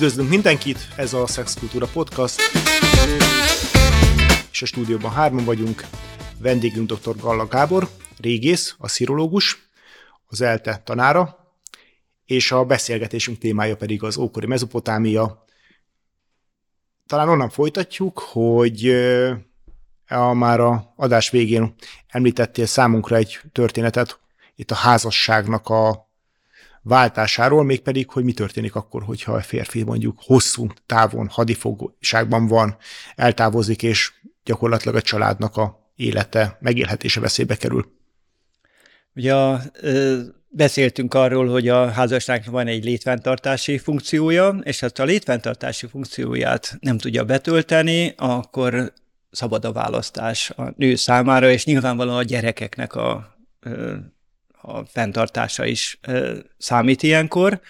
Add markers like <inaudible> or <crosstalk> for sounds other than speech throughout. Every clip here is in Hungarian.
Üdvözlünk mindenkit, ez a Szexkultúra Podcast, és a stúdióban hárman vagyunk. Vendégünk dr. Galla Gábor, régész, a szirológus, az ELTE tanára, és a beszélgetésünk témája pedig az ókori mezopotámia. Talán onnan folytatjuk, hogy a, már a adás végén említettél számunkra egy történetet, itt a házasságnak a váltásáról, mégpedig, hogy mi történik akkor, hogyha a férfi mondjuk hosszú távon hadifogságban van, eltávozik, és gyakorlatilag a családnak a élete, megélhetése veszélybe kerül. Ugye a, ö, beszéltünk arról, hogy a házasságnak van egy létfenntartási funkciója, és ha a létfenntartási funkcióját nem tudja betölteni, akkor szabad a választás a nő számára, és nyilvánvalóan a gyerekeknek a a fenntartása is ö, számít ilyenkor.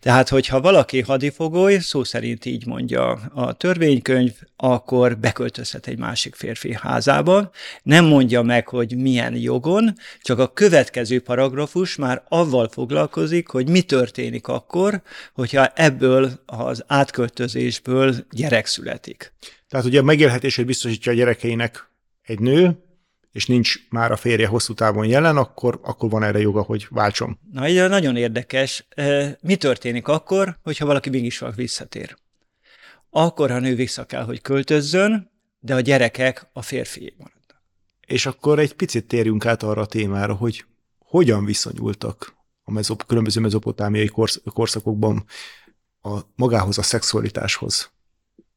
Tehát, hogyha valaki hadifogoly, szó szerint így mondja a törvénykönyv, akkor beköltözhet egy másik férfi házába. Nem mondja meg, hogy milyen jogon, csak a következő paragrafus már avval foglalkozik, hogy mi történik akkor, hogyha ebből az átköltözésből gyerek születik. Tehát ugye a megélhetését biztosítja a gyerekeinek egy nő, és nincs már a férje hosszú távon jelen, akkor, akkor van erre joga, hogy váltson. Na, így nagyon érdekes. Mi történik akkor, hogyha valaki mégis visszatér? Akkor a nő vissza kell, hogy költözzön, de a gyerekek a férfié maradnak. És akkor egy picit térjünk át arra a témára, hogy hogyan viszonyultak a mezop, különböző mezopotámiai korsz, korszakokban a magához, a szexualitáshoz.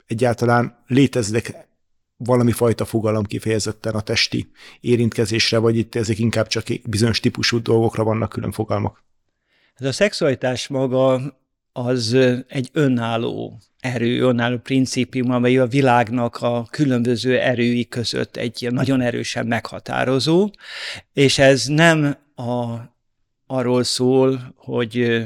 Egyáltalán léteznek valami fajta fogalom kifejezetten a testi érintkezésre, vagy itt ezek inkább csak bizonyos típusú dolgokra vannak külön fogalmak? Ez a szexualitás maga az egy önálló erő, önálló principium, amely a világnak a különböző erői között egy nagyon erősen meghatározó, és ez nem a, arról szól, hogy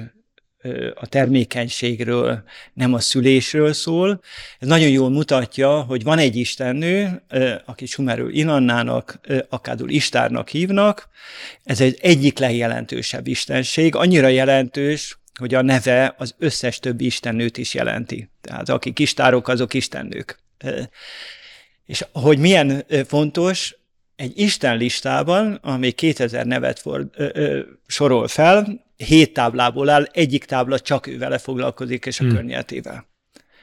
a termékenységről, nem a szülésről szól. Ez nagyon jól mutatja, hogy van egy istennő, aki Sumerül Inannának, akádul Istárnak hívnak. Ez egy egyik legjelentősebb istenség, annyira jelentős, hogy a neve az összes többi istennőt is jelenti. Tehát akik istárok, azok istennők. És hogy milyen fontos, egy Isten listában, ami 2000 nevet for, ö, ö, sorol fel, hét táblából áll, egyik tábla csak ő vele foglalkozik, és a hmm. környezetével.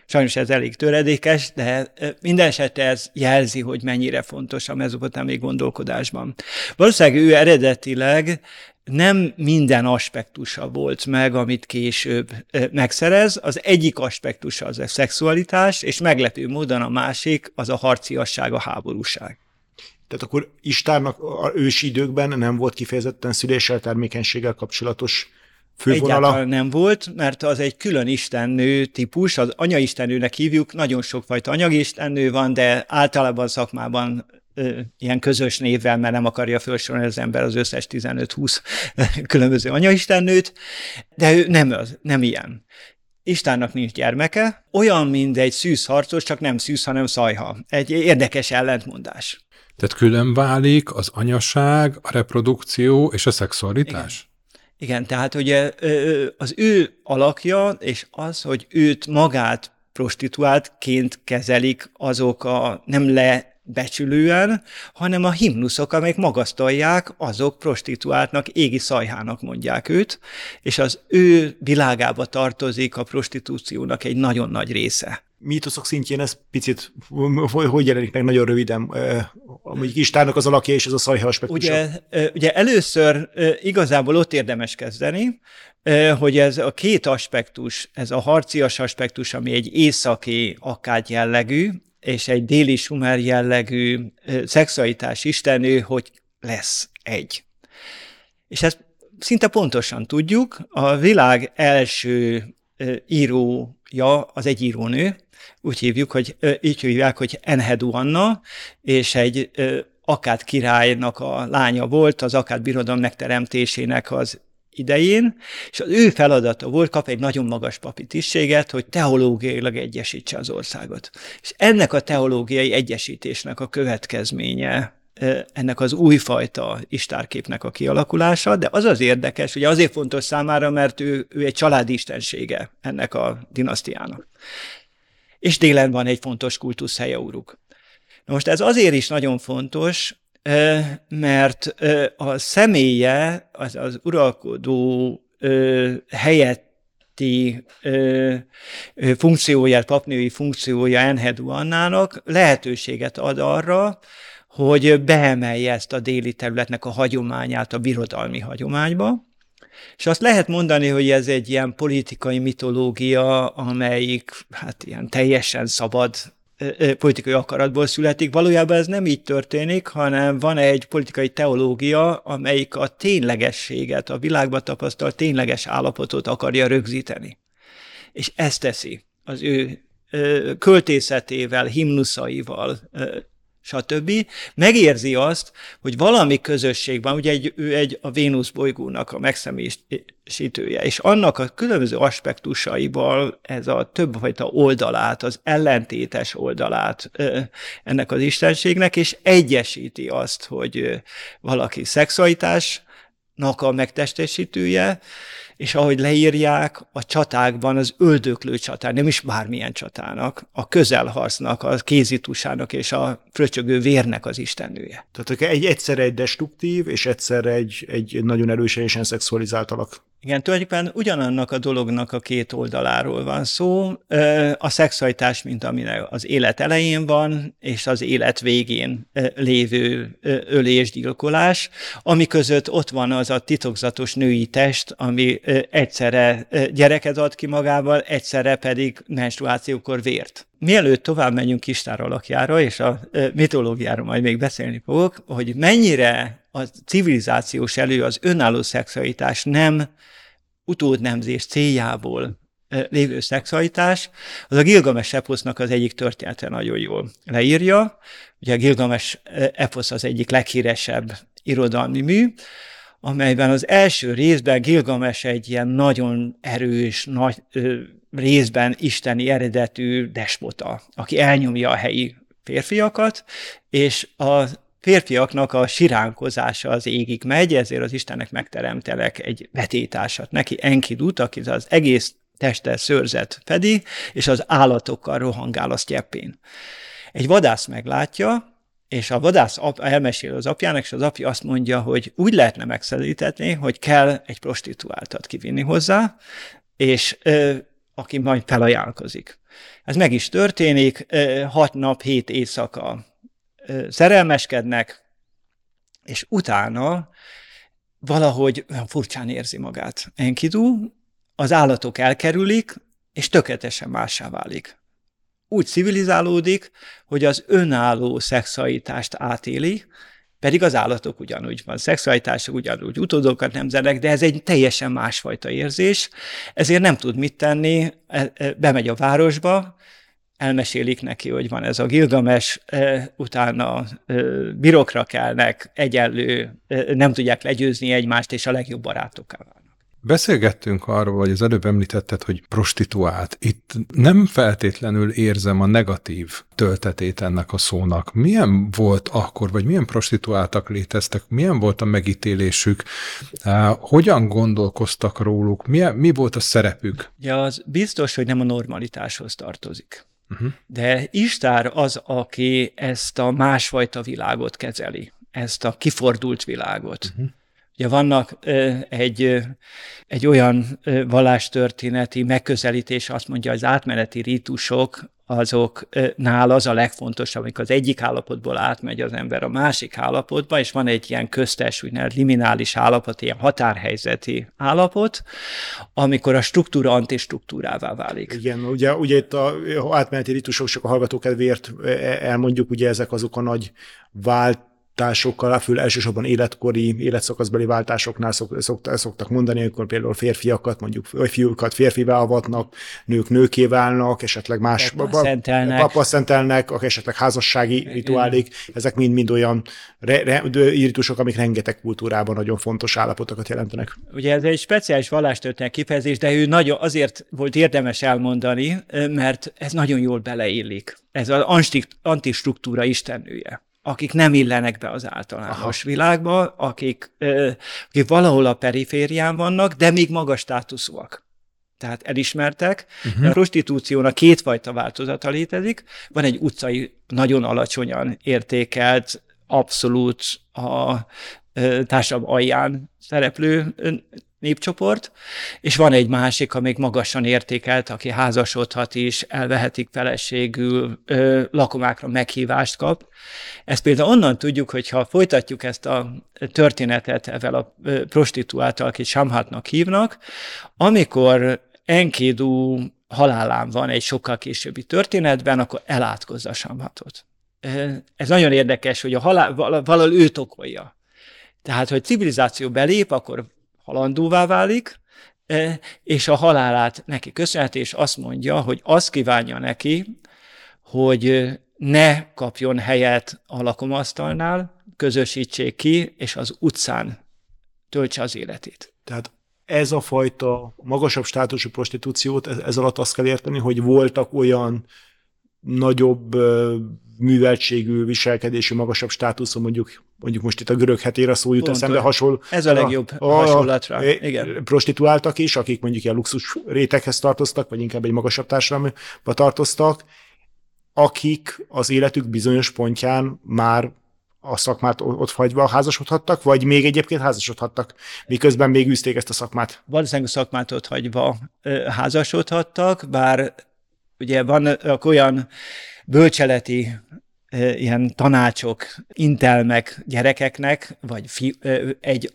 Sajnos ez elég töredékes, de minden esetre ez jelzi, hogy mennyire fontos a mezopotámiai gondolkodásban. Valószínűleg ő eredetileg nem minden aspektusa volt meg, amit később megszerez. Az egyik aspektusa az a szexualitás, és meglepő módon a másik az a harciasság, a háborúság. Tehát akkor Istárnak a ősi időkben nem volt kifejezetten szüléssel termékenységgel kapcsolatos fővonala? Egyáltalán nem volt, mert az egy külön istennő típus, az anyaistennőnek hívjuk, nagyon sokfajta anyagistennő van, de általában szakmában ilyen közös névvel, mert nem akarja felsorolni az ember az összes 15-20 <laughs> különböző anyaistennőt, de ő nem, az, nem ilyen. Istánnak nincs gyermeke, olyan, mint egy szűzharcos, csak nem szűz, hanem szajha. Egy érdekes ellentmondás. Tehát külön válik az anyaság, a reprodukció és a szexualitás? Igen, Igen tehát ugye az ő alakja, és az, hogy őt magát prostituáltként kezelik azok a nem le becsülően, hanem a himnuszok, amelyek magasztalják, azok prostituáltnak, égi szajhának mondják őt, és az ő világába tartozik a prostitúciónak egy nagyon nagy része mítoszok szintjén ez picit, hogy jelenik meg nagyon röviden, amíg Istánnak az alakja és ez a szajha aspektusa? Ugye, ugye először igazából ott érdemes kezdeni, hogy ez a két aspektus, ez a harcias aspektus, ami egy északi akkád jellegű, és egy déli sumer jellegű szexualitás istenő, hogy lesz egy. És ezt szinte pontosan tudjuk, a világ első írója az egy írónő, úgy hívjuk, hogy így hívják, hogy Enhedu Anna, és egy Akát királynak a lánya volt, az Akát birodalom megteremtésének az idején, és az ő feladata volt, kap egy nagyon magas papi tisztséget, hogy teológiailag egyesítse az országot. És ennek a teológiai egyesítésnek a következménye ennek az újfajta istárképnek a kialakulása, de az az érdekes, hogy azért fontos számára, mert ő, ő egy családi istensége ennek a dinasztiának. És délen van egy fontos kultuszhelye Uruk. Na most ez azért is nagyon fontos, mert a személye, az, az uralkodó helyetti funkcióját, papnői funkciója Enhedu Annának lehetőséget ad arra, hogy beemelje ezt a déli területnek a hagyományát a birodalmi hagyományba, és azt lehet mondani, hogy ez egy ilyen politikai mitológia, amelyik hát ilyen teljesen szabad politikai akaratból születik. Valójában ez nem így történik, hanem van egy politikai teológia, amelyik a ténylegességet, a világban tapasztalt tényleges állapotot akarja rögzíteni. És ezt teszi az ő költészetével, himnuszaival, stb. megérzi azt, hogy valami közösségben, ugye egy, ő egy a Vénusz bolygónak a megszemésítője, és annak a különböző aspektusaival ez a többfajta oldalát, az ellentétes oldalát ennek az istenségnek, és egyesíti azt, hogy valaki szexualitásnak a megtestesítője, és ahogy leírják, a csatákban az öldöklő csatár, nem is bármilyen csatának, a közelharcnak, a kézitusának és a fröcsögő vérnek az istennője. Tehát egy, egyszerre egy destruktív, és egyszerre egy, egy nagyon erősen szexualizált alak. Igen, tulajdonképpen ugyanannak a dolognak a két oldaláról van szó. A szexualitás, mint ami az élet elején van, és az élet végén lévő ölésgyilkolás, ami között ott van az a titokzatos női test, ami egyszerre gyereket ad ki magával, egyszerre pedig menstruációkor vért. Mielőtt tovább menjünk Istár alakjára, és a mitológiára majd még beszélni fogok, hogy mennyire a civilizációs elő az önálló szexualitás nem utódnemzés céljából lévő szexualitás, az a Gilgames eposznak az egyik története nagyon jól leírja. Ugye a Gilgames eposz az egyik leghíresebb irodalmi mű, amelyben az első részben Gilgames egy ilyen nagyon erős, nagy részben isteni eredetű despota, aki elnyomja a helyi férfiakat, és a férfiaknak a siránkozása az égig megy, ezért az Istennek megteremtelek egy vetétásat neki, Enkidut, aki az egész teste szőrzet fedi, és az állatokkal rohangál a sztyeppén. Egy vadász meglátja, és a vadász elmesél az apjának, és az apja azt mondja, hogy úgy lehetne megszelítetni, hogy kell egy prostituáltat kivinni hozzá, és ö, aki majd felajánlkozik. Ez meg is történik, ö, hat nap, hét éjszaka szerelmeskednek, és utána valahogy furcsán érzi magát. Enkidu, az állatok elkerülik, és tökéletesen mássá válik úgy civilizálódik, hogy az önálló szexualitást átéli, pedig az állatok ugyanúgy van, szexualitások ugyanúgy utódokat nemzenek, de ez egy teljesen másfajta érzés, ezért nem tud mit tenni, e, e, bemegy a városba, elmesélik neki, hogy van ez a Gilgames, utána birokra kelnek, egyenlő, nem tudják legyőzni egymást, és a legjobb barátok válnak. Beszélgettünk arról, vagy az előbb említetted, hogy prostituált. Itt nem feltétlenül érzem a negatív töltetét ennek a szónak. Milyen volt akkor, vagy milyen prostituáltak léteztek, milyen volt a megítélésük, hogyan gondolkoztak róluk, milyen, mi volt a szerepük? Ja, az biztos, hogy nem a normalitáshoz tartozik. Uh-huh. De Istár az, aki ezt a másfajta világot kezeli, ezt a kifordult világot. Uh-huh Ugye vannak egy, egy olyan vallástörténeti megközelítés, azt mondja, az átmeneti rítusok, azoknál az a legfontosabb, amikor az egyik állapotból átmegy az ember a másik állapotba, és van egy ilyen köztes, úgynevezett liminális állapot, ilyen határhelyzeti állapot, amikor a struktúra antistruktúrává válik. Igen, ugye, ugye itt a átmeneti ritusok, csak a hallgatókedvéért elmondjuk, ugye ezek azok a nagy vált váltásokkal, főleg elsősorban életkori, életszakaszbeli váltásoknál szok, szok, szoktak mondani, amikor például férfiakat, mondjuk fiúkat férfivá avatnak, nők nőké válnak, esetleg más papa szentelnek, papa szentelnek esetleg házassági rituálék, ezek mind-mind olyan re, re, iritusok, amik rengeteg kultúrában nagyon fontos állapotokat jelentenek. Ugye ez egy speciális vallástörténet kifejezés, de ő nagyon azért volt érdemes elmondani, mert ez nagyon jól beleillik. Ez az antistruktúra istennője akik nem illenek be az általános Aha. világba, akik, akik valahol a periférián vannak, de még magas státuszúak. Tehát elismertek. Uh-huh. A prostitúciónak kétfajta változata létezik. Van egy utcai, nagyon alacsonyan értékelt, abszolút a társadalom alján szereplő népcsoport, és van egy másik, amelyik magasan értékelt, aki házasodhat is, elvehetik feleségül, ö, lakomákra meghívást kap. Ezt például onnan tudjuk, hogy ha folytatjuk ezt a történetet ezzel a prostituáltal, akit Samhatnak hívnak, amikor Enkidu halálán van egy sokkal későbbi történetben, akkor elátkozza Samhatot. Ez nagyon érdekes, hogy a halál, valahol őt okolja. Tehát, hogy civilizáció belép, akkor halandóvá válik, e, és a halálát neki köszönheti, és azt mondja, hogy azt kívánja neki, hogy ne kapjon helyet a lakomasztalnál, közösítsék ki, és az utcán töltse az életét. Tehát ez a fajta magasabb státusú prostitúciót, ez, ez alatt azt kell érteni, hogy voltak olyan nagyobb műveltségű, viselkedésű, magasabb státuszú, mondjuk mondjuk most itt a görög hetére szó jut Pont, eszembe hasonló. Ez a legjobb a, a hasonlatra. Igen. Prostituáltak is, akik mondjuk ilyen luxus réteghez tartoztak, vagy inkább egy magasabb társadalomba tartoztak, akik az életük bizonyos pontján már a szakmát ott fagyva házasodhattak, vagy még egyébként házasodhattak, miközben még űzték ezt a szakmát? Valószínűleg a szakmát ott hagyva házasodhattak, bár ugye van olyan bölcseleti ilyen tanácsok, intelmek gyerekeknek, vagy fi, egy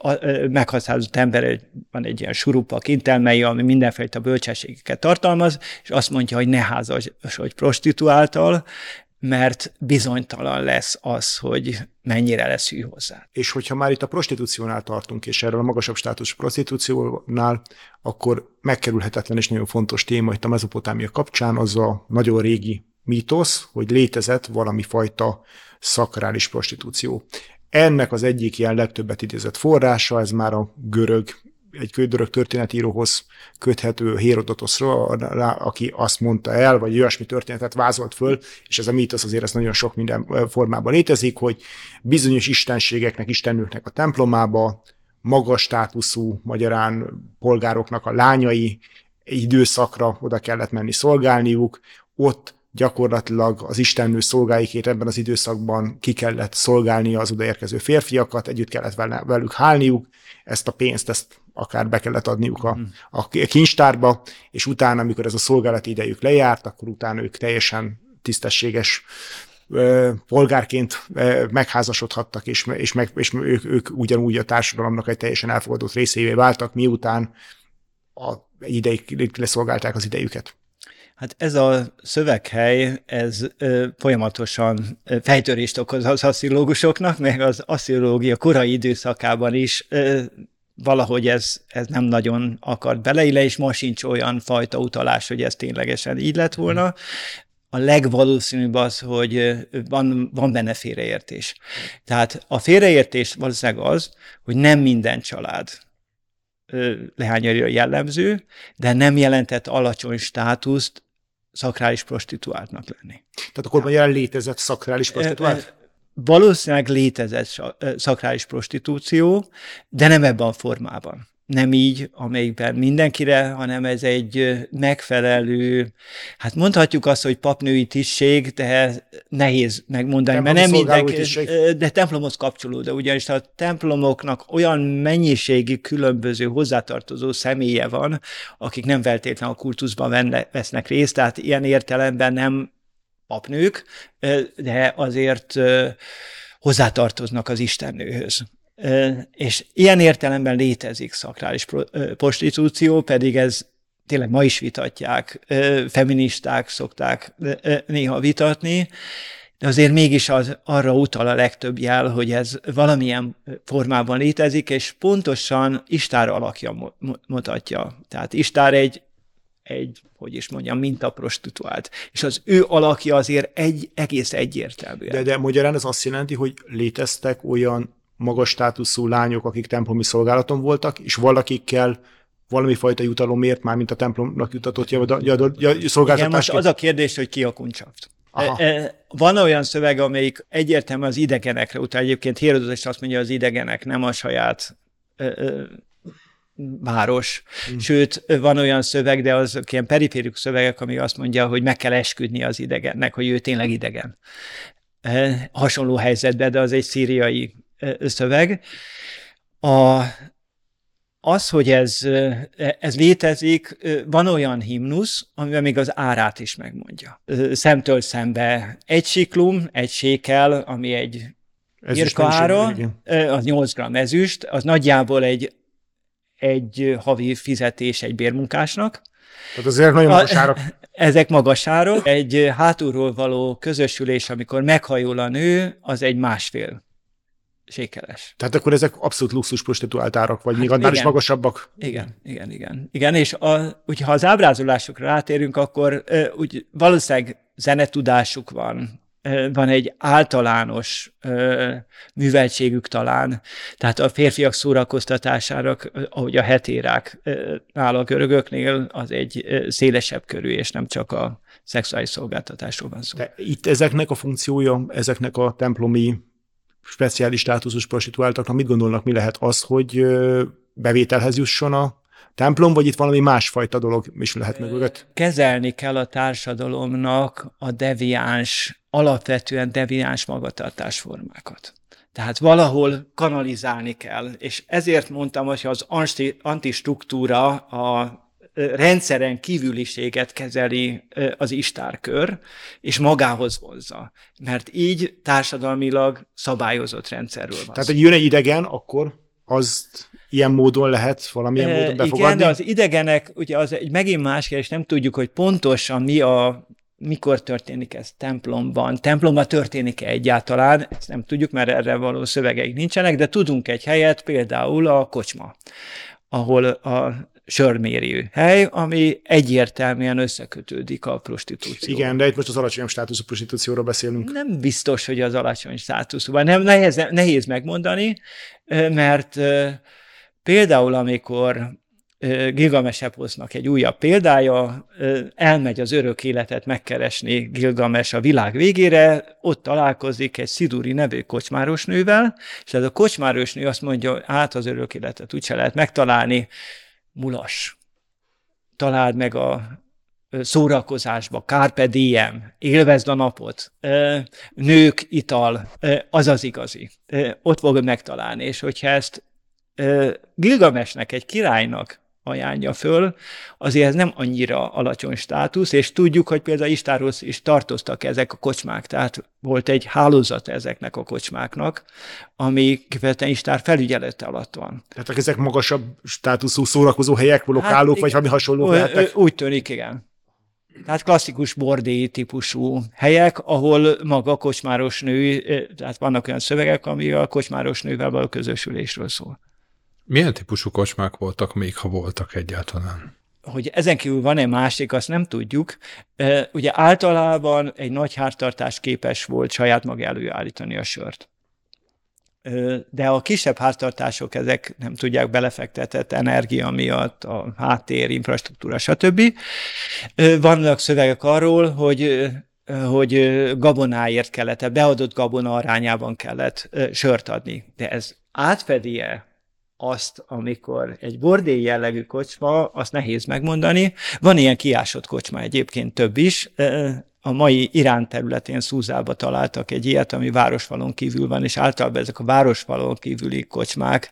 meghatározott ember, van egy ilyen surupak intelmei, ami mindenfajta bölcsességeket tartalmaz, és azt mondja, hogy ne házasodj prostituáltal, mert bizonytalan lesz az, hogy mennyire lesz hű hozzá. És hogyha már itt a prostitúciónál tartunk, és erről a magasabb státus prostitúciónál, akkor megkerülhetetlen és nagyon fontos téma itt a mezopotámia kapcsán az a nagyon régi mítosz, hogy létezett valami fajta szakrális prostitúció. Ennek az egyik ilyen legtöbbet idézett forrása, ez már a görög, egy görög történetíróhoz köthető Hérodotosról, aki azt mondta el, vagy olyasmi történetet vázolt föl, és ez a mítosz azért ez nagyon sok minden formában létezik, hogy bizonyos istenségeknek, istennőknek a templomába magas státuszú magyarán polgároknak a lányai időszakra oda kellett menni szolgálniuk, ott gyakorlatilag az istennő szolgáikét ebben az időszakban ki kellett szolgálnia az odaérkező férfiakat, együtt kellett velük hálniuk, ezt a pénzt, ezt akár be kellett adniuk a, a kincstárba, és utána, amikor ez a szolgálati idejük lejárt, akkor utána ők teljesen tisztességes polgárként megházasodhattak, és, és, meg, és ők, ők ugyanúgy a társadalomnak egy teljesen elfogadott részévé váltak, miután a ideig leszolgálták az idejüket. Hát ez a szöveghely, ez ö, folyamatosan fejtörést okoz az asszilógusoknak, meg az asszilológia korai időszakában is ö, valahogy ez, ez nem nagyon akart beleille, és most sincs olyan fajta utalás, hogy ez ténylegesen így lett volna. A legvalószínűbb az, hogy van, van benne félreértés. Tehát a félreértés valószínűleg az, hogy nem minden család leányarja jellemző, de nem jelentett alacsony státuszt szakrális prostituáltnak lenni. Tehát akkor már jelen létezett szakrális prostituált? Valószínűleg létezett szakrális prostitúció, de nem ebben a formában nem így, amelyikben mindenkire, hanem ez egy megfelelő, hát mondhatjuk azt, hogy papnői tisztség, de nehéz megmondani, mert nem mindenki, de templomhoz kapcsolódó, ugyanis a templomoknak olyan mennyiségi különböző hozzátartozó személye van, akik nem feltétlenül a kultuszban venne, vesznek részt, tehát ilyen értelemben nem papnők, de azért hozzátartoznak az istennőhöz. És ilyen értelemben létezik szakrális prostitúció, pedig ez tényleg ma is vitatják, feministák szokták néha vitatni, de azért mégis az, arra utal a legtöbb jel, hogy ez valamilyen formában létezik, és pontosan Istár alakja mutatja. Tehát Istár egy, egy, hogy is mondjam, mintaprostituált. És az ő alakja azért egy, egész egyértelmű. De, de magyarán ez azt jelenti, hogy léteztek olyan magas státuszú lányok, akik templomi szolgálaton voltak, és valakikkel valami fajta jutalomért, már mint a templomnak jutatott szolgáltatás. Igen, most az a kérdés, hogy ki a kuncsaft. Aha. Van olyan szöveg, amelyik egyértelműen az idegenekre utal. Egyébként Hérodos is azt mondja, az idegenek nem a saját város. Mm. Sőt, van olyan szöveg, de az ilyen periférikus szövegek, ami azt mondja, hogy meg kell esküdni az idegennek, hogy ő tényleg idegen. Hasonló helyzetben, de az egy szíriai szöveg. A, az, hogy ez, ez létezik, van olyan himnusz, amiben még az árát is megmondja. Szemtől szembe egy siklum, egy sékel, ami egy irkaára, az 8 g ezüst, az nagyjából egy, egy havi fizetés egy bérmunkásnak. Tehát azért nagyon magas árak. <laughs> Ezek magas árak. Egy hátulról való közösülés, amikor meghajol a nő, az egy másfél sékeles. Tehát akkor ezek abszolút luxus prostituált árak, vagy hát még annál is magasabbak? Igen, igen, igen. Igen, és a, hogyha az ábrázolásokra rátérünk, akkor úgy valószínűleg zenetudásuk van, van egy általános ö, műveltségük talán, tehát a férfiak szórakoztatására, ahogy a hetérák áll a görögöknél, az egy szélesebb körű, és nem csak a szexuális szolgáltatásról van szó. De itt ezeknek a funkciója, ezeknek a templomi speciális státuszos prostituáltaknak mit gondolnak, mi lehet az, hogy bevételhez jusson a templom, vagy itt valami másfajta dolog is lehet mögött? Kezelni kell a társadalomnak a deviáns, alapvetően deviáns magatartásformákat. Tehát valahol kanalizálni kell, és ezért mondtam, hogy az antistruktúra a rendszeren kívüliséget kezeli az istárkör, és magához vonza. Mert így társadalmilag szabályozott rendszerről van Tehát, hogy jön egy idegen, akkor azt ilyen módon lehet valamilyen e, módon befogadni? Igen, de az idegenek, ugye az egy megint más kérdés, nem tudjuk, hogy pontosan mi a mikor történik ez templomban, templomban történik-e egyáltalán, ezt nem tudjuk, mert erre való szövegeik nincsenek, de tudunk egy helyet, például a kocsma, ahol a sörmérő hely, ami egyértelműen összekötődik a prostitúcióval. Igen, de itt most az alacsonyabb státuszú prostitúcióról beszélünk. Nem biztos, hogy az alacsony státuszúban. Nem, nehéz, nehéz megmondani, mert például amikor Gilgames eposznak egy újabb példája, elmegy az örök életet megkeresni Gilgames a világ végére, ott találkozik egy Sziduri nevű kocsmáros nővel, és ez a kocsmáros nő azt mondja, hát az örök életet úgyse lehet megtalálni, mulas. Találd meg a szórakozásba, carpe diem, élvezd a napot, nők, ital, az az igazi. Ott fogod megtalálni, és hogyha ezt Gilgamesnek, egy királynak ajánlja föl, azért ez nem annyira alacsony státusz, és tudjuk, hogy például Istárhoz is tartoztak ezek a kocsmák, tehát volt egy hálózat ezeknek a kocsmáknak, ami kifejezetten Istár felügyelete alatt van. Tehát ezek magasabb státuszú szórakozó helyek, lokálok, hát, vagy valami hasonló lehetek? Úgy tűnik, igen. Tehát klasszikus bordéi típusú helyek, ahol maga a kocsmáros nő, tehát vannak olyan szövegek, ami a kocsmáros nővel való közösülésről szól. Milyen típusú kocsmák voltak még, ha voltak egyáltalán? Hogy ezen kívül van-e másik, azt nem tudjuk. Ugye általában egy nagy háztartás képes volt saját maga előállítani a sört. De a kisebb háztartások ezek nem tudják belefektetett energia miatt, a háttér, infrastruktúra, stb. Vannak szövegek arról, hogy hogy gabonáért kellett, beadott gabona arányában kellett sört adni. De ez átfedi-e azt, amikor egy bordély jellegű kocsma, azt nehéz megmondani. Van ilyen kiásott kocsma egyébként több is, a mai Irán területén Szúzába találtak egy ilyet, ami városfalon kívül van, és általában ezek a városfalon kívüli kocsmák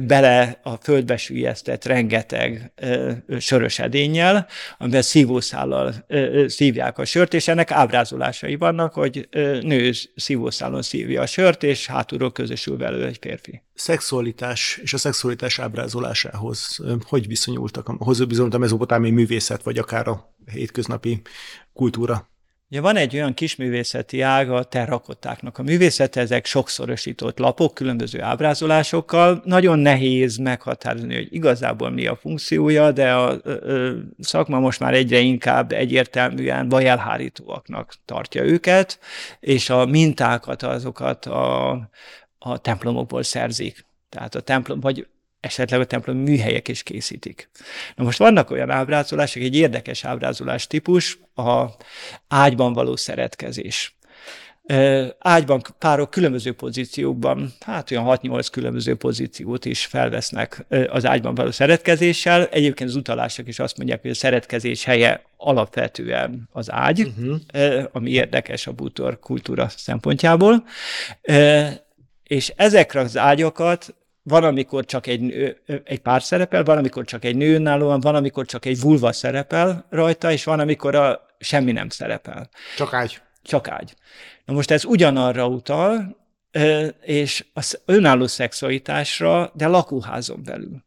bele a földbe sűjesztett rengeteg sörös edénnyel, amivel szívószállal szívják a sört, és ennek ábrázolásai vannak, hogy nő szívószálon szívja a sört, és hátulról közösül vele egy férfi. Szexualitás és a szexualitás ábrázolásához hogy viszonyultak? Hozzá bizonyult a mezopotámiai művészet, vagy akár a hétköznapi kultúra? Ugye van egy olyan kisművészeti ága a terrakottáknak. A művészet ezek sokszorosított lapok, különböző ábrázolásokkal. Nagyon nehéz meghatározni, hogy igazából mi a funkciója, de a, a szakma most már egyre inkább egyértelműen vajelhárítóaknak tartja őket, és a mintákat azokat a, a templomokból szerzik. Tehát a templom, vagy esetleg a templom műhelyek is készítik. Na most vannak olyan ábrázolások, egy érdekes ábrázolás típus, a ágyban való szeretkezés ágyban párok különböző pozíciókban, hát olyan 6-8 különböző pozíciót is felvesznek az ágyban való szeretkezéssel. Egyébként az utalások is azt mondják, hogy a szeretkezés helye alapvetően az ágy, uh-huh. ami érdekes a bútor kultúra szempontjából. És ezekre az ágyakat van, amikor csak egy, nő, egy pár szerepel, van, amikor csak egy nő önállóan, van, amikor csak egy vulva szerepel rajta, és van, amikor a semmi nem szerepel. Csak ágy. Csak ágy. Na most ez ugyanarra utal, és az önálló szexualitásra, de lakóházon belül.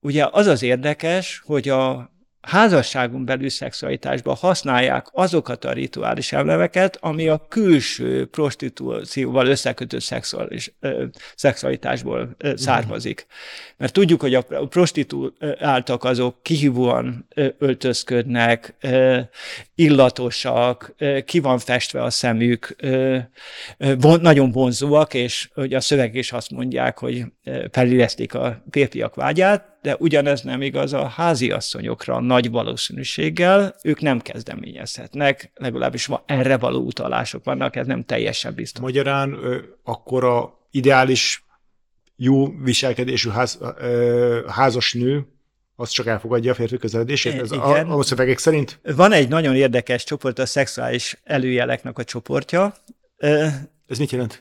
Ugye az az érdekes, hogy a házasságon belül szexualitásban használják azokat a rituális emleveket, ami a külső prostitúcióval összekötött szexuális, szexualitásból származik. Mert tudjuk, hogy a prostituáltak azok kihívóan öltözködnek, illatosak, ö, ki van festve a szemük, nagyon vonzóak, és hogy a szöveg is azt mondják, hogy felillesztik a férfiak vágyát, de ugyanez nem igaz a háziasszonyokra nagy valószínűséggel, ők nem kezdeményezhetnek, legalábbis erre való utalások vannak, ez nem teljesen biztos. Magyarán akkor a ideális jó viselkedésű ház, házas nő az csak elfogadja a férfi közeledését? Ez Igen. A, a szövegek szerint? Van egy nagyon érdekes csoport, a szexuális előjeleknek a csoportja. Ez mit jelent?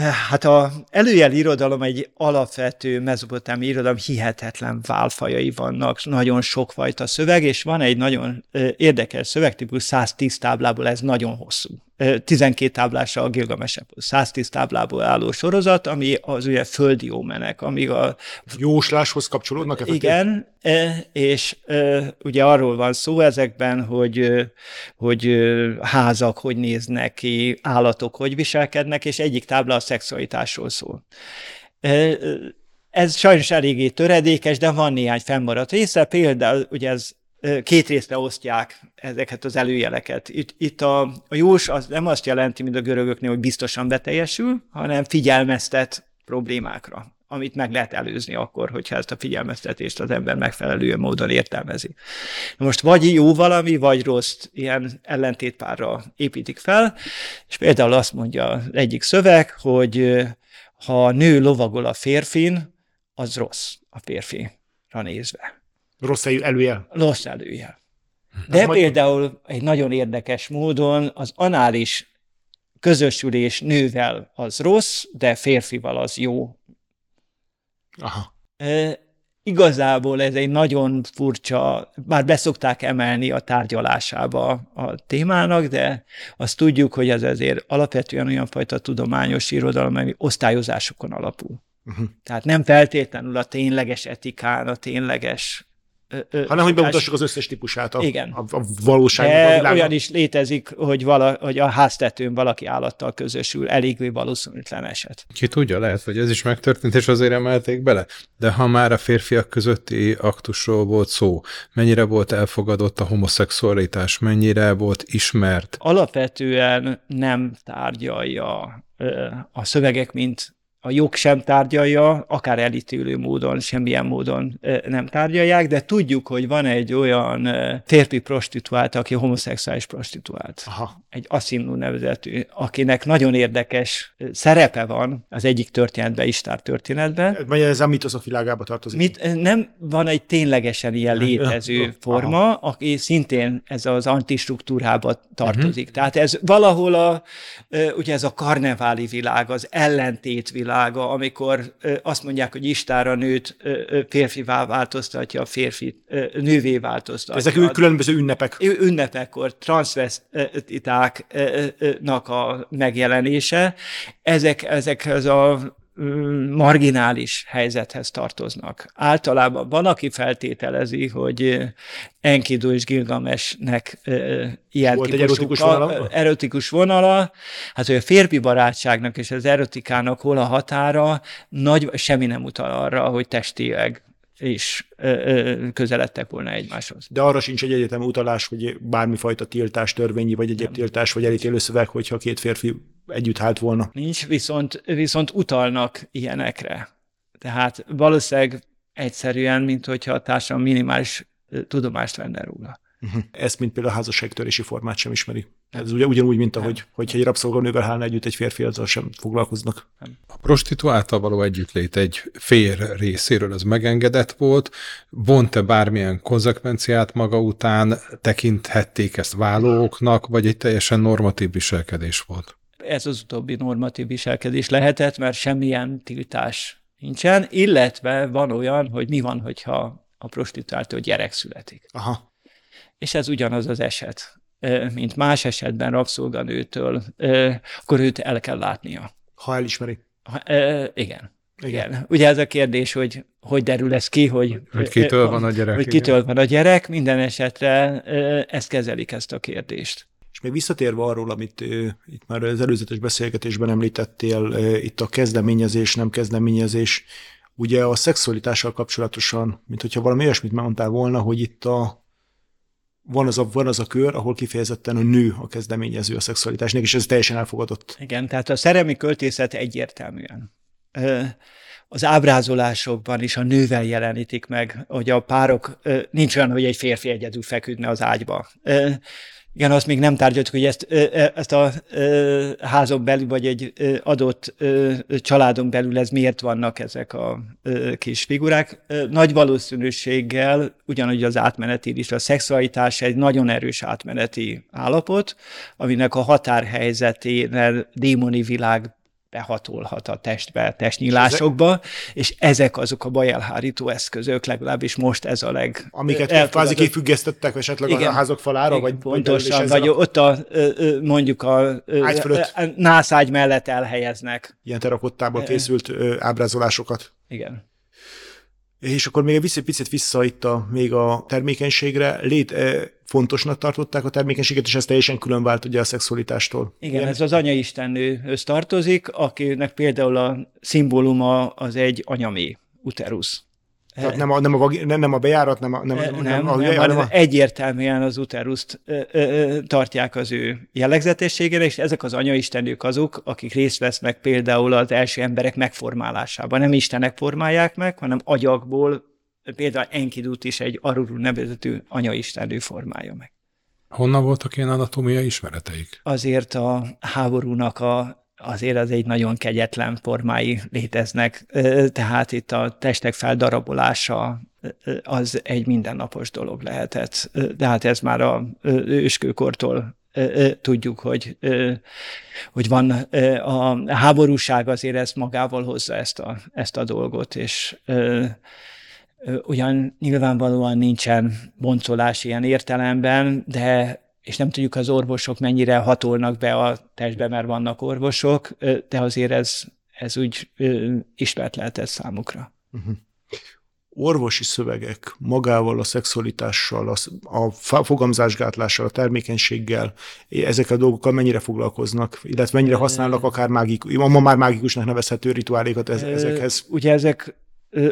Hát a előjel irodalom egy alapvető mezopotámi irodalom, hihetetlen válfajai vannak, nagyon sokfajta szöveg, és van egy nagyon érdekes szövegtípus, 110 táblából, ez nagyon hosszú. 12 táblása a Gilgames 110 táblából álló sorozat, ami az ugye földi ómenek, amíg a... Jósláshoz kapcsolódnak effektív? Igen, és ugye arról van szó ezekben, hogy, hogy házak hogy néznek ki, állatok hogy viselkednek, és egyik tábla a szexualitásról szól. Ez sajnos eléggé töredékes, de van néhány fennmaradt része, például ugye ez két részre osztják ezeket az előjeleket. Itt, itt a, a jós az nem azt jelenti, mint a görögöknél, hogy biztosan beteljesül, hanem figyelmeztet problémákra, amit meg lehet előzni akkor, hogyha ezt a figyelmeztetést az ember megfelelő módon értelmezi. Na most vagy jó valami, vagy rossz, ilyen ellentétpárra építik fel, és például azt mondja az egyik szöveg, hogy ha a nő lovagol a férfin, az rossz a férfira nézve Rossz előjel? Rossz előjel. De majd... például egy nagyon érdekes módon az anális közösülés nővel az rossz, de férfival az jó. Aha. E, igazából ez egy nagyon furcsa, már beszokták emelni a tárgyalásába a témának, de azt tudjuk, hogy ez azért alapvetően olyan fajta tudományos irodalom, ami osztályozásokon alapul. Uh-huh. Tehát nem feltétlenül a tényleges etikán, a tényleges hanem, hogy bemutassuk az összes típusát a, Igen. a, a valóságnak. a olyan is létezik, hogy, vala, hogy a háztetőn valaki állattal közösül, eléggé valószínűtlen eset. Ki tudja, lehet, hogy ez is megtörtént, és azért emelték bele. De ha már a férfiak közötti aktusról volt szó, mennyire volt elfogadott a homoszexualitás, mennyire volt ismert? Alapvetően nem tárgyalja a szövegek, mint a jog sem tárgyalja, akár elítélő módon, semmilyen módon nem tárgyalják, de tudjuk, hogy van egy olyan férfi prostituált, aki homoszexuális prostituált. Aha. Egy Asinnu nevezetű, akinek nagyon érdekes szerepe van az egyik történetben, Istár történetben. Vagy ez a mitoszok világába tartozik? Mit, nem van egy ténylegesen ilyen létező Aha. forma, aki szintén ez az antistruktúrába tartozik. Uh-huh. Tehát ez valahol a, ugye ez a karneváli világ, az ellentét világ, világa, amikor azt mondják, hogy Istára nőt férfivá változtatja, a férfi nővé változtatja. Ezek ő különböző ünnepek. Ünnepekkor transvestitáknak a megjelenése. Ezek, ezek az a marginális helyzethez tartoznak. Általában van, aki feltételezi, hogy Enkidu és Gilgamesnek ilyen Volt egy erotikus vonala? erotikus vonala, hát hogy a férfi barátságnak és az erotikának hol a határa, nagy, semmi nem utal arra, hogy testileg is közeledtek volna egymáshoz. De arra sincs egy egyetem utalás, hogy bármifajta tiltás, törvényi vagy egyéb tiltás, vagy elítélő szöveg, hogyha két férfi együtt állt volna. Nincs, viszont, viszont utalnak ilyenekre. Tehát valószínűleg egyszerűen, mint hogyha a társadalom minimális tudomást venne róla. Uh-huh. Ezt, mint például a házasságtörési formát sem ismeri. Ez ugye ugyanúgy, mint ahogy hogyha egy rabszolganővel hálna együtt egy férfi, azzal sem foglalkoznak. A prostituáltal való együttlét egy fér részéről az megengedett volt, vont-e bármilyen konzekvenciát maga után, tekinthették ezt vállóknak, vagy egy teljesen normatív viselkedés volt? Ez az utóbbi normatív viselkedés lehetett, mert semmilyen tiltás nincsen, illetve van olyan, hogy mi van, hogyha a prostituáltól gyerek születik. Aha. És ez ugyanaz az eset, mint más esetben rabszolganőtől, akkor őt el kell látnia. Ha elismeri. Ha, igen. Igen. Igen. Ugye ez a kérdés, hogy hogy derül ez ki, hogy, hogy kitől van a gyerek. Hogy kitől van a gyerek, minden esetre ezt kezelik ezt a kérdést. És még visszatérve arról, amit itt már az előzetes beszélgetésben említettél, itt a kezdeményezés, nem kezdeményezés, ugye a szexualitással kapcsolatosan, mint hogyha valami olyasmit mondtál volna, hogy itt a, van az, a, van az a kör, ahol kifejezetten a nő a kezdeményező a szexualitásnak, és ez teljesen elfogadott. Igen, tehát a szerelmi költészet egyértelműen. Az ábrázolásokban is a nővel jelenítik meg, hogy a párok, nincs olyan, hogy egy férfi egyedül feküdne az ágyba igen, azt még nem tárgyaltuk, hogy ezt, ezt a házon belül, vagy egy adott családon belül ez miért vannak ezek a kis figurák. Nagy valószínűséggel, ugyanúgy az átmeneti is, a szexualitás egy nagyon erős átmeneti állapot, aminek a határhelyzeténél démoni világ behatolhat a testbe, testnyílásokba, és ezek azok a bajelhárító eszközök, legalábbis most ez a leg... Amiket kvázi kifűggesztettek esetleg igen, a házok falára, igen, vagy pontosan, vagy a... ott a, mondjuk a nászágy mellett elhelyeznek. Ilyen terakottából készült ábrázolásokat. Igen. És akkor még egy picit vissza itt a, még a termékenységre. Lét, fontosnak tartották a termékenységet, és ez teljesen külön vált ugye a szexualitástól. Igen, Igen. ez az anya istennőhöz tartozik, akinek például a szimbóluma az egy anyamé, uterus. Tehát nem a, nem a, nem, nem a bejárat, nem a... Nem, nem, nem, nem, a, nem, hanem a... egyértelműen az uteruszt ö, ö, tartják az ő jellegzetességére, és ezek az anyaistenők azok, akik részt vesznek például az első emberek megformálásában. Nem istenek formálják meg, hanem agyakból például Enkidut is egy Aruru nevezetű anyaistenő formálja meg. Honnan voltak ilyen anatómiai ismereteik? Azért a háborúnak a azért az egy nagyon kegyetlen formái léteznek, tehát itt a testek feldarabolása az egy mindennapos dolog lehetett. De hát ez már a őskőkortól tudjuk, hogy, hogy van a háborúság azért ezt magával hozza ezt a, ezt a dolgot, és ugyan nyilvánvalóan nincsen boncolás ilyen értelemben, de és nem tudjuk az orvosok mennyire hatolnak be a testbe, mert vannak orvosok, de azért ez, ez úgy ismert lehetett számukra. Uh-huh. Orvosi szövegek magával, a szexualitással, a, a fogamzásgátlással, a termékenységgel, ezekkel a dolgokkal mennyire foglalkoznak, illetve mennyire használnak akár mágikus, ma már mágikusnak nevezhető rituálékat ezekhez? Ugye ezek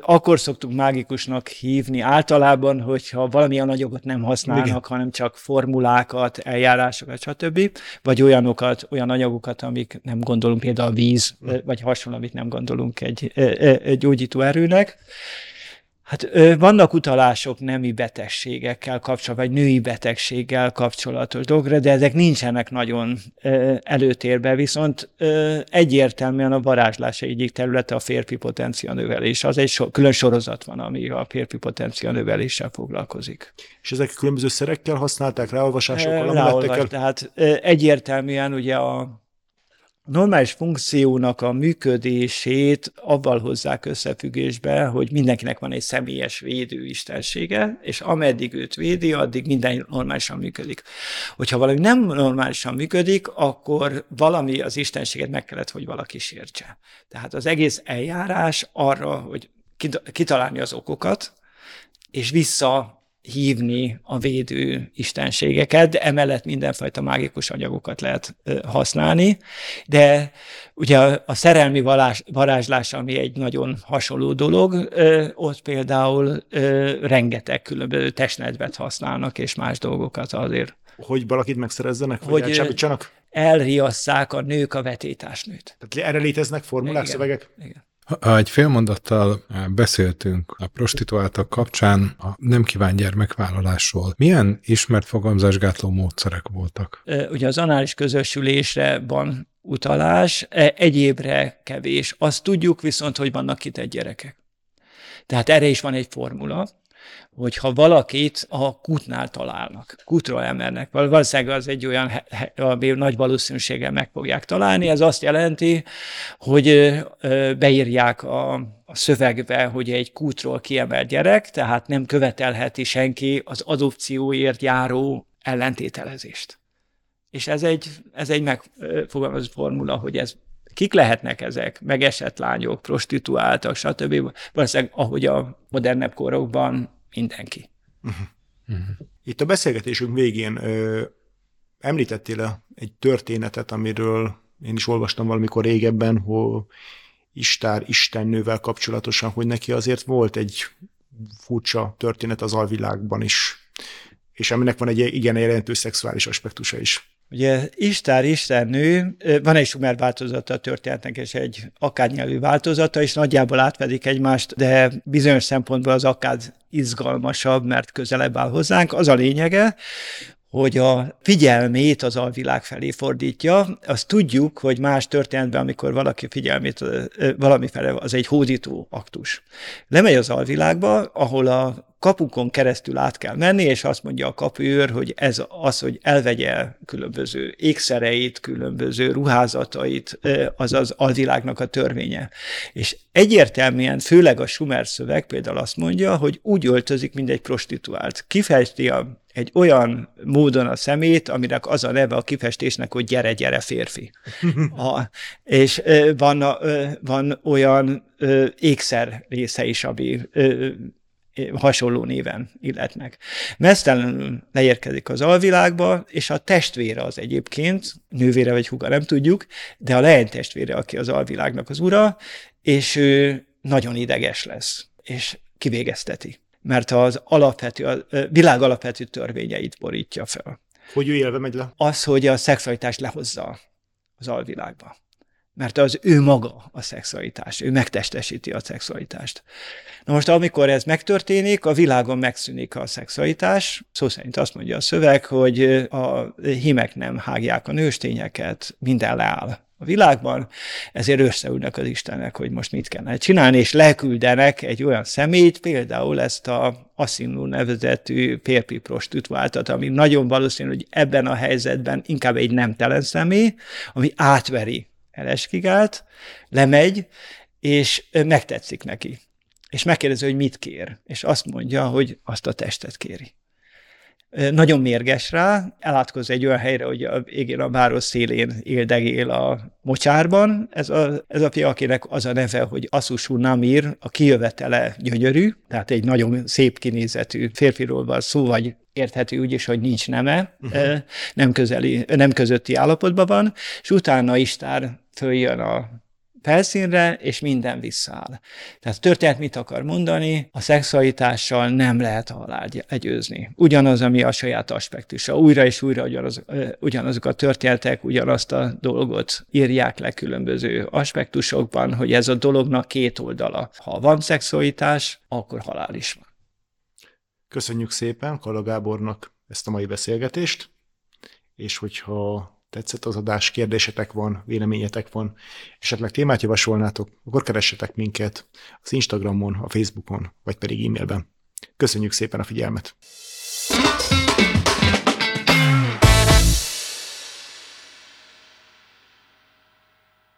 akkor szoktuk mágikusnak hívni általában, hogyha valamilyen nagyokat nem használnak, Igen. hanem csak formulákat, eljárásokat, stb. Vagy olyanokat, olyan anyagokat, amik nem gondolunk, például a víz, vagy hasonló, amit nem gondolunk egy, egy gyógyító erőnek. Hát vannak utalások nemi betegségekkel kapcsolatban, vagy női betegséggel kapcsolatos dolgokra, de ezek nincsenek nagyon előtérbe, viszont egyértelműen a varázslás egyik területe a férfi potencia növelés. Az egy so, külön sorozat van, ami a férfi potencia növeléssel foglalkozik. És ezek különböző szerekkel használták, ráolvasásokkal, Ráolvas, Tehát egyértelműen ugye a normális funkciónak a működését abban hozzák összefüggésbe, hogy mindenkinek van egy személyes védőistensége, és ameddig őt védi, addig minden normálisan működik. Hogyha valami nem normálisan működik, akkor valami az istenséget meg kellett, hogy valaki sértse. Tehát az egész eljárás arra, hogy kitalálni az okokat, és vissza hívni a védő istenségeket, de emellett mindenfajta mágikus anyagokat lehet használni, de ugye a, szerelmi varázs, varázslás, ami egy nagyon hasonló dolog, ott például rengeteg különböző testnedvet használnak, és más dolgokat azért. Hogy valakit megszerezzenek, hogy elcsábítsanak? Elriasszák a nők a vetétásnőt. Tehát erre léteznek formulák, igen, szövegek? Igen. Ha egy fél mondattal beszéltünk a prostituáltak kapcsán a nem kíván gyermekvállalásról. Milyen ismert fogamzásgátló módszerek voltak? Ugye az anális közösülésre van utalás, e, egyébre kevés. Azt tudjuk viszont, hogy vannak egy gyerekek. Tehát erre is van egy formula, hogyha valakit a kutnál találnak, kutról emelnek, valószínűleg az egy olyan, ami nagy valószínűséggel meg fogják találni, ez azt jelenti, hogy beírják a, a szövegbe, hogy egy kútról kiemelt gyerek, tehát nem követelheti senki az adopcióért járó ellentételezést. És ez egy, ez egy megfogalmazott formula, hogy ez kik lehetnek ezek, megesett lányok, prostituáltak, stb. Valószínűleg, ahogy a modernebb korokban mindenki. Uh-huh. Itt a beszélgetésünk végén ö, említettél egy történetet, amiről én is olvastam valamikor régebben, hogy Istár istennővel kapcsolatosan, hogy neki azért volt egy furcsa történet az alvilágban is, és aminek van egy igen jelentős szexuális aspektusa is. Ugye Istár, Istennő, van egy sumer változata a történetnek, és egy akádnyelvű változata, és nagyjából átvedik egymást, de bizonyos szempontból az akád izgalmasabb, mert közelebb áll hozzánk. Az a lényege, hogy a figyelmét az alvilág felé fordítja. Azt tudjuk, hogy más történetben, amikor valaki figyelmét valami felé, az egy hódító aktus. Lemegy az alvilágba, ahol a kapukon keresztül át kell menni, és azt mondja a kapőr, hogy ez az, hogy elvegye különböző ékszereit, különböző ruházatait, az az alvilágnak a törvénye. És egyértelműen, főleg a Sumer szöveg például azt mondja, hogy úgy öltözik, mint egy prostituált. Kifejti a egy olyan módon a szemét, aminek az a neve a kifestésnek, hogy gyere, gyere férfi. <laughs> A, és van, van olyan ékszer része is, ami hasonló néven illetnek. Mesztelenül leérkezik az alvilágba, és a testvére az egyébként, nővére vagy húga, nem tudjuk, de a leány testvére, aki az alvilágnak az ura, és ő nagyon ideges lesz, és kivégezteti, mert az alapvető, a világ alapvető törvényeit borítja fel. Hogy ő élve megy le? Az, hogy a szexualitást lehozza az alvilágba mert az ő maga a szexualitás, ő megtestesíti a szexualitást. Na most, amikor ez megtörténik, a világon megszűnik a szexualitás. Szó szerint azt mondja a szöveg, hogy a himek nem hágják a nőstényeket, minden leáll a világban, ezért összeülnek az Istenek, hogy most mit kellene csinálni, és leküldenek egy olyan szemét, például ezt a Assinú nevezetű férfi prostituáltat, ami nagyon valószínű, hogy ebben a helyzetben inkább egy nemtelen személy, ami átveri eleskigált, lemegy, és megtetszik neki. És megkérdezi, hogy mit kér. És azt mondja, hogy azt a testet kéri. Nagyon mérges rá, elátkoz egy olyan helyre, hogy a égén a város szélén éldegél a mocsárban. Ez a, ez a fia, akinek az a neve, hogy Asusu Namir, a kijövetele gyönyörű, tehát egy nagyon szép kinézetű férfiról van szó, vagy érthető úgy is, hogy nincs neme, uh-huh. nem, közeli, nem közötti állapotban van, és utána Istár följön a felszínre, és minden visszaáll. Tehát történet mit akar mondani? A szexualitással nem lehet halál legyőzni. Ugyanaz, ami a saját aspektusa. Újra és újra ugyanaz, ugyanazok a történetek, ugyanazt a dolgot írják le különböző aspektusokban, hogy ez a dolognak két oldala. Ha van szexualitás, akkor halál is van. Köszönjük szépen Kala Gábornak ezt a mai beszélgetést, és hogyha tetszett az adás, kérdésetek van, véleményetek van, esetleg témát javasolnátok, akkor keressetek minket az Instagramon, a Facebookon, vagy pedig e-mailben. Köszönjük szépen a figyelmet! thank you